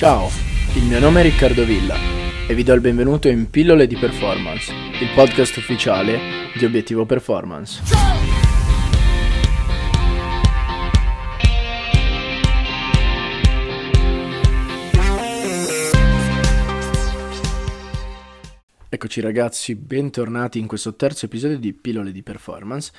Ciao, il mio nome è Riccardo Villa e vi do il benvenuto in Pillole di Performance, il podcast ufficiale di Obiettivo Performance. Eccoci ragazzi, bentornati in questo terzo episodio di Pillole di Performance.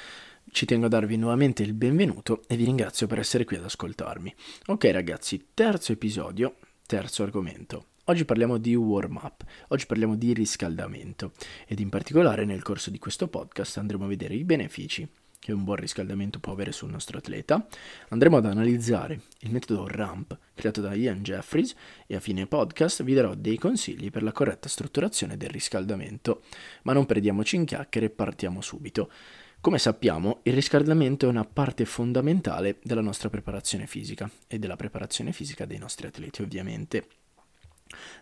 Ci tengo a darvi nuovamente il benvenuto e vi ringrazio per essere qui ad ascoltarmi. Ok ragazzi, terzo episodio, terzo argomento. Oggi parliamo di warm up, oggi parliamo di riscaldamento ed in particolare nel corso di questo podcast andremo a vedere i benefici che un buon riscaldamento può avere sul nostro atleta, andremo ad analizzare il metodo RAMP creato da Ian Jeffries e a fine podcast vi darò dei consigli per la corretta strutturazione del riscaldamento. Ma non perdiamoci in chiacchiere partiamo subito. Come sappiamo, il riscaldamento è una parte fondamentale della nostra preparazione fisica e della preparazione fisica dei nostri atleti, ovviamente.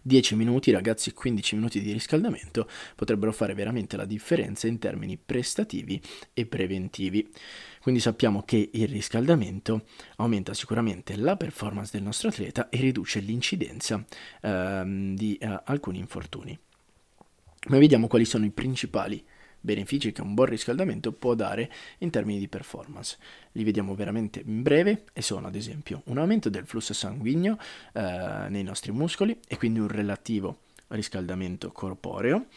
10 minuti, ragazzi, 15 minuti di riscaldamento potrebbero fare veramente la differenza in termini prestativi e preventivi. Quindi sappiamo che il riscaldamento aumenta sicuramente la performance del nostro atleta e riduce l'incidenza ehm, di eh, alcuni infortuni. Ma vediamo quali sono i principali benefici che un buon riscaldamento può dare in termini di performance. Li vediamo veramente in breve e sono ad esempio un aumento del flusso sanguigno eh, nei nostri muscoli e quindi un relativo riscaldamento corporeo,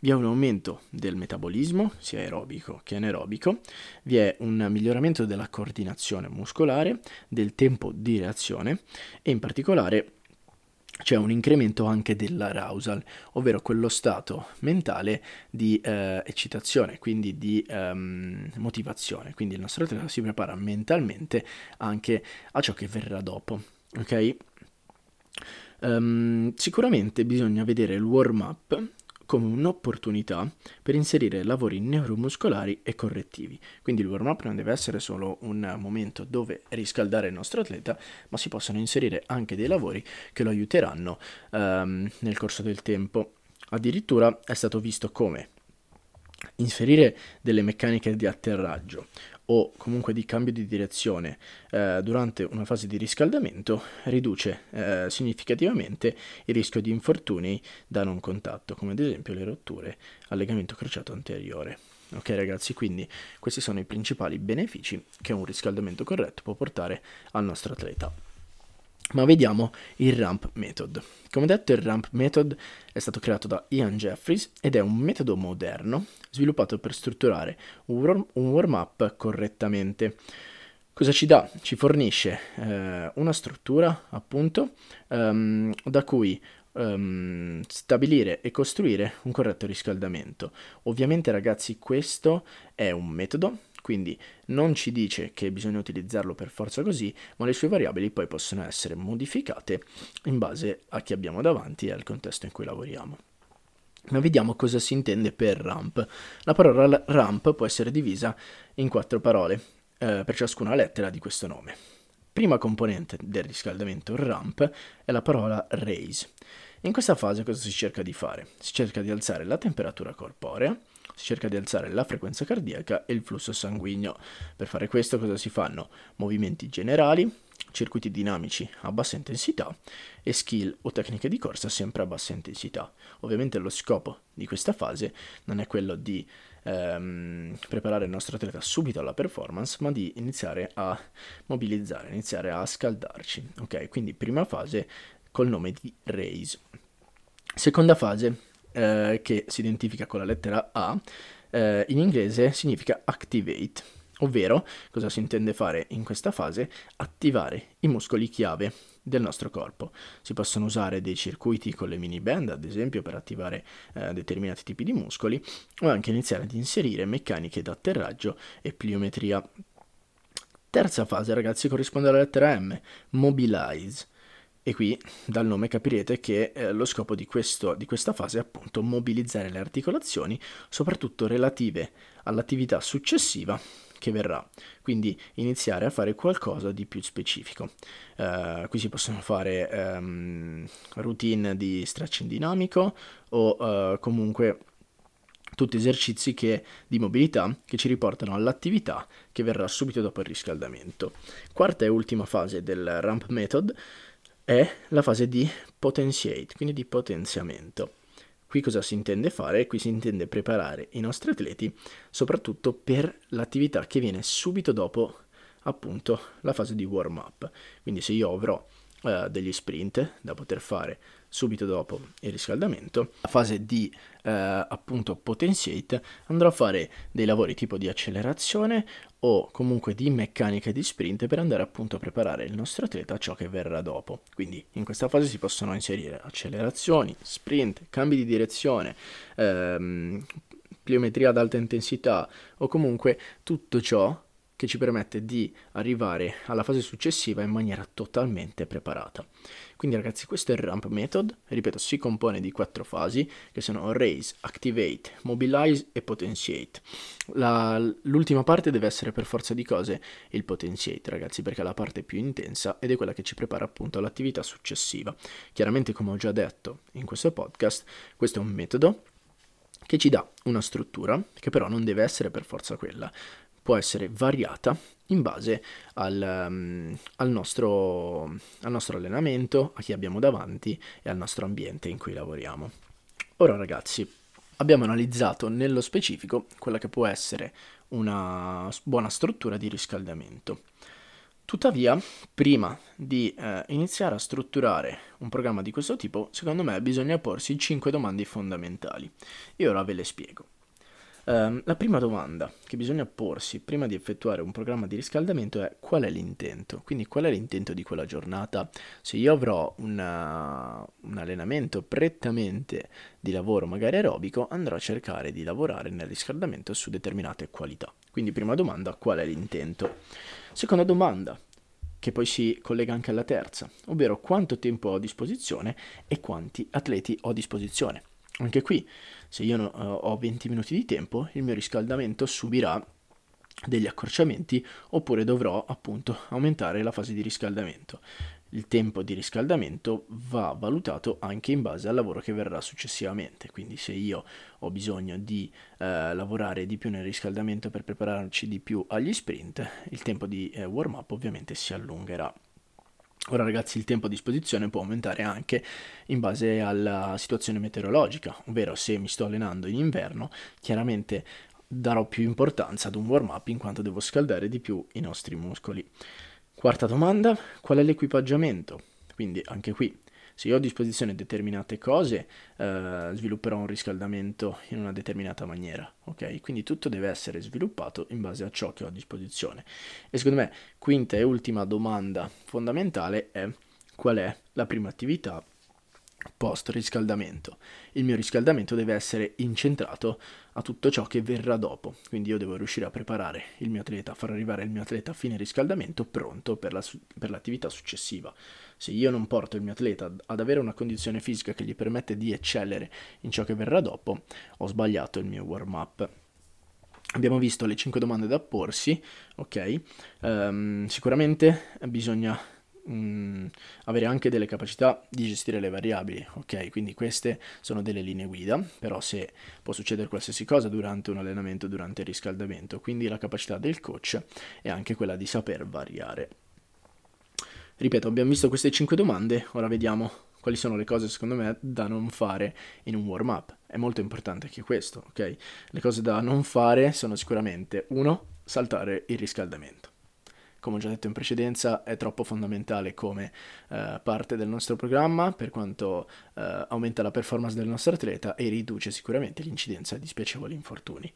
vi è un aumento del metabolismo, sia aerobico che anaerobico, vi è un miglioramento della coordinazione muscolare, del tempo di reazione e in particolare c'è un incremento anche dell'arousal, ovvero quello stato mentale di eh, eccitazione, quindi di um, motivazione. Quindi il nostro atleta si prepara mentalmente anche a ciò che verrà dopo. Ok? Um, sicuramente bisogna vedere il warm up come un'opportunità per inserire lavori neuromuscolari e correttivi. Quindi il warm-up non deve essere solo un momento dove riscaldare il nostro atleta, ma si possono inserire anche dei lavori che lo aiuteranno um, nel corso del tempo. Addirittura è stato visto come inserire delle meccaniche di atterraggio o comunque di cambio di direzione eh, durante una fase di riscaldamento riduce eh, significativamente il rischio di infortuni da non contatto, come ad esempio le rotture al legamento crociato anteriore. Ok ragazzi, quindi questi sono i principali benefici che un riscaldamento corretto può portare al nostro atleta. Ma vediamo il ramp method. Come detto, il ramp method è stato creato da Ian Jeffries ed è un metodo moderno sviluppato per strutturare un warm-up correttamente. Cosa ci dà? Ci fornisce eh, una struttura, appunto, um, da cui um, stabilire e costruire un corretto riscaldamento. Ovviamente, ragazzi, questo è un metodo quindi non ci dice che bisogna utilizzarlo per forza così, ma le sue variabili poi possono essere modificate in base a chi abbiamo davanti e al contesto in cui lavoriamo. Ma vediamo cosa si intende per ramp. La parola ramp può essere divisa in quattro parole eh, per ciascuna lettera di questo nome. Prima componente del riscaldamento ramp è la parola raise. In questa fase cosa si cerca di fare? Si cerca di alzare la temperatura corporea, si cerca di alzare la frequenza cardiaca e il flusso sanguigno. Per fare questo cosa si fanno? Movimenti generali, circuiti dinamici a bassa intensità e skill o tecniche di corsa sempre a bassa intensità. Ovviamente lo scopo di questa fase non è quello di ehm, preparare il nostro atleta subito alla performance, ma di iniziare a mobilizzare, iniziare a scaldarci. Ok, quindi prima fase col nome di raise. Seconda fase eh, che si identifica con la lettera A, eh, in inglese significa activate, ovvero cosa si intende fare in questa fase? Attivare i muscoli chiave del nostro corpo. Si possono usare dei circuiti con le mini band, ad esempio, per attivare eh, determinati tipi di muscoli, o anche iniziare ad inserire meccaniche d'atterraggio e pliometria. Terza fase, ragazzi, corrisponde alla lettera M, mobilize. E qui dal nome capirete che eh, lo scopo di, questo, di questa fase è appunto mobilizzare le articolazioni, soprattutto relative all'attività successiva che verrà, quindi iniziare a fare qualcosa di più specifico. Uh, qui si possono fare um, routine di stretching dinamico o uh, comunque tutti esercizi che, di mobilità che ci riportano all'attività che verrà subito dopo il riscaldamento. Quarta e ultima fase del ramp method è la fase di potentiate, quindi di potenziamento. Qui cosa si intende fare? Qui si intende preparare i nostri atleti soprattutto per l'attività che viene subito dopo appunto la fase di warm up. Quindi se io avrò uh, degli sprint da poter fare subito dopo il riscaldamento, la fase di uh, appunto potentiate andrò a fare dei lavori tipo di accelerazione o comunque di meccanica di sprint per andare appunto a preparare il nostro atleta a ciò che verrà dopo. Quindi in questa fase si possono inserire accelerazioni, sprint, cambi di direzione, ehm, pliometria ad alta intensità o comunque tutto ciò che ci permette di arrivare alla fase successiva in maniera totalmente preparata. Quindi ragazzi questo è il ramp method, ripeto si compone di quattro fasi che sono raise, activate, mobilize e potentiate. La, l'ultima parte deve essere per forza di cose il potentiate ragazzi perché è la parte più intensa ed è quella che ci prepara appunto all'attività successiva. Chiaramente come ho già detto in questo podcast questo è un metodo che ci dà una struttura che però non deve essere per forza quella può essere variata in base al, um, al, nostro, al nostro allenamento, a chi abbiamo davanti e al nostro ambiente in cui lavoriamo. Ora ragazzi, abbiamo analizzato nello specifico quella che può essere una buona struttura di riscaldamento. Tuttavia, prima di eh, iniziare a strutturare un programma di questo tipo, secondo me bisogna porsi 5 domande fondamentali. E ora ve le spiego. Um, la prima domanda che bisogna porsi prima di effettuare un programma di riscaldamento è qual è l'intento? Quindi qual è l'intento di quella giornata? Se io avrò una, un allenamento prettamente di lavoro magari aerobico, andrò a cercare di lavorare nel riscaldamento su determinate qualità. Quindi prima domanda, qual è l'intento? Seconda domanda, che poi si collega anche alla terza, ovvero quanto tempo ho a disposizione e quanti atleti ho a disposizione. Anche qui, se io uh, ho 20 minuti di tempo, il mio riscaldamento subirà degli accorciamenti oppure dovrò appunto aumentare la fase di riscaldamento. Il tempo di riscaldamento va valutato anche in base al lavoro che verrà successivamente, quindi se io ho bisogno di eh, lavorare di più nel riscaldamento per prepararci di più agli sprint, il tempo di eh, warm up ovviamente si allungherà. Ora ragazzi il tempo a disposizione può aumentare anche in base alla situazione meteorologica, ovvero se mi sto allenando in inverno, chiaramente darò più importanza ad un warm up in quanto devo scaldare di più i nostri muscoli. Quarta domanda, qual è l'equipaggiamento? Quindi anche qui se io ho a disposizione determinate cose, eh, svilupperò un riscaldamento in una determinata maniera, ok? Quindi tutto deve essere sviluppato in base a ciò che ho a disposizione. E secondo me, quinta e ultima domanda fondamentale è qual è la prima attività post riscaldamento. Il mio riscaldamento deve essere incentrato a tutto ciò che verrà dopo, quindi io devo riuscire a preparare il mio atleta, far arrivare il mio atleta a fine riscaldamento pronto per, la, per l'attività successiva. Se io non porto il mio atleta ad avere una condizione fisica che gli permette di eccellere in ciò che verrà dopo, ho sbagliato il mio warm up. Abbiamo visto le 5 domande da porsi, ok? Um, sicuramente bisogna mh, mm, avere anche delle capacità di gestire le variabili, ok? Quindi queste sono delle linee guida, però se può succedere qualsiasi cosa durante un allenamento, durante il riscaldamento, quindi la capacità del coach è anche quella di saper variare. Ripeto, abbiamo visto queste 5 domande, ora vediamo quali sono le cose secondo me da non fare in un warm up. È molto importante anche questo, ok? Le cose da non fare sono sicuramente 1. Saltare il riscaldamento come ho già detto in precedenza, è troppo fondamentale come eh, parte del nostro programma per quanto eh, aumenta la performance del nostro atleta e riduce sicuramente l'incidenza di spiacevoli infortuni.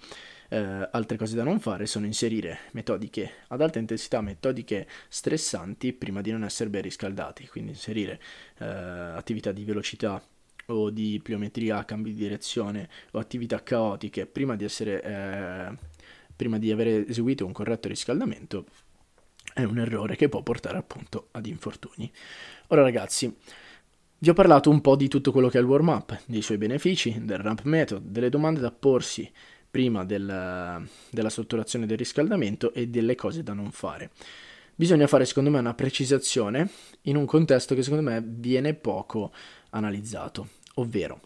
Eh, altre cose da non fare sono inserire metodiche ad alta intensità, metodiche stressanti prima di non essere ben riscaldati, quindi inserire eh, attività di velocità o di pliometria, cambi di direzione o attività caotiche prima di essere eh, prima di aver eseguito un corretto riscaldamento è un errore che può portare appunto ad infortuni. Ora ragazzi, vi ho parlato un po' di tutto quello che è il warm up, dei suoi benefici, del ramp method, delle domande da porsi prima del, della strutturazione del riscaldamento e delle cose da non fare. Bisogna fare secondo me una precisazione in un contesto che secondo me viene poco analizzato, ovvero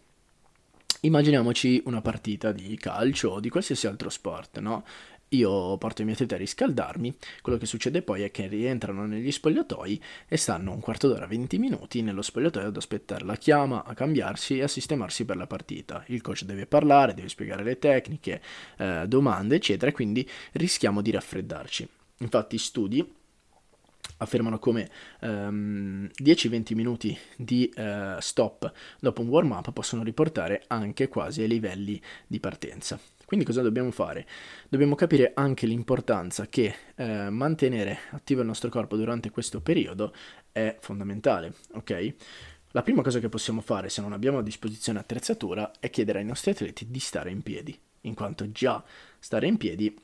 Immaginiamoci una partita di calcio o di qualsiasi altro sport, no? Io porto i miei atleti a riscaldarmi, quello che succede poi è che rientrano negli spogliatoi e stanno un quarto d'ora, 20 minuti nello spogliatoio ad aspettare la chiama, a cambiarsi e a sistemarsi per la partita. Il coach deve parlare, deve spiegare le tecniche, eh, domande, eccetera, quindi rischiamo di raffreddarci. Infatti studi affermano come um, 10-20 minuti di uh, stop dopo un warm up possono riportare anche quasi ai livelli di partenza. Quindi cosa dobbiamo fare? Dobbiamo capire anche l'importanza che eh, mantenere attivo il nostro corpo durante questo periodo è fondamentale, ok? La prima cosa che possiamo fare se non abbiamo a disposizione attrezzatura è chiedere ai nostri atleti di stare in piedi, in quanto già stare in piedi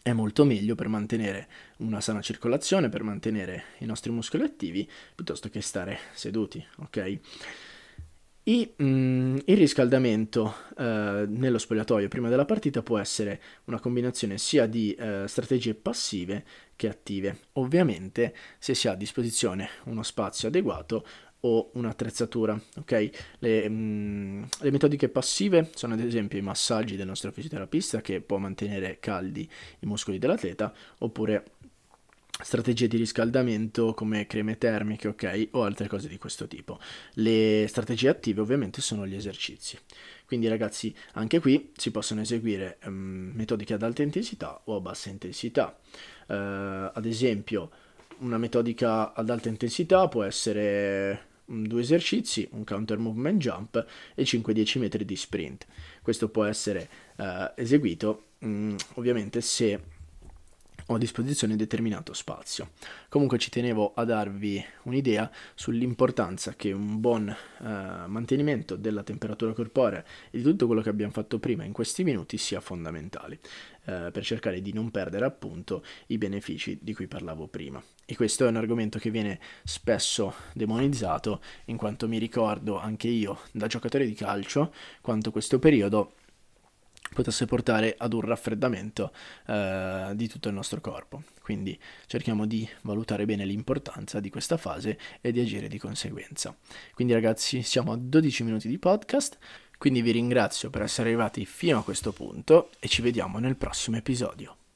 è molto meglio per mantenere una sana circolazione, per mantenere i nostri muscoli attivi, piuttosto che stare seduti, ok? I, mm, il riscaldamento eh, nello spogliatoio prima della partita può essere una combinazione sia di eh, strategie passive che attive. Ovviamente se si ha a disposizione uno spazio adeguato o un'attrezzatura, ok? Le, mm, le, metodiche passive sono ad esempio i massaggi del nostro fisioterapista che può mantenere caldi i muscoli dell'atleta, oppure strategie di riscaldamento come creme termiche, ok? O altre cose di questo tipo. Le strategie attive ovviamente sono gli esercizi. Quindi ragazzi, anche qui si possono eseguire um, metodiche ad alta intensità o a bassa intensità. Uh, ad esempio, una metodica ad alta intensità può essere due esercizi, un counter movement jump e 5-10 metri di sprint. Questo può essere uh, eseguito um, ovviamente se ho a disposizione determinato spazio. Comunque ci tenevo a darvi un'idea sull'importanza che un buon uh, mantenimento della temperatura corporea e di tutto quello che abbiamo fatto prima in questi minuti sia fondamentale uh, per cercare di non perdere appunto i benefici di cui parlavo prima. E questo è un argomento che viene spesso demonizzato in quanto mi ricordo anche io da giocatore di calcio quanto questo periodo potesse portare ad un raffreddamento eh, di tutto il nostro corpo. Quindi cerchiamo di valutare bene l'importanza di questa fase e di agire di conseguenza. Quindi ragazzi siamo a 12 minuti di podcast, quindi vi ringrazio per essere arrivati fino a questo punto e ci vediamo nel prossimo episodio.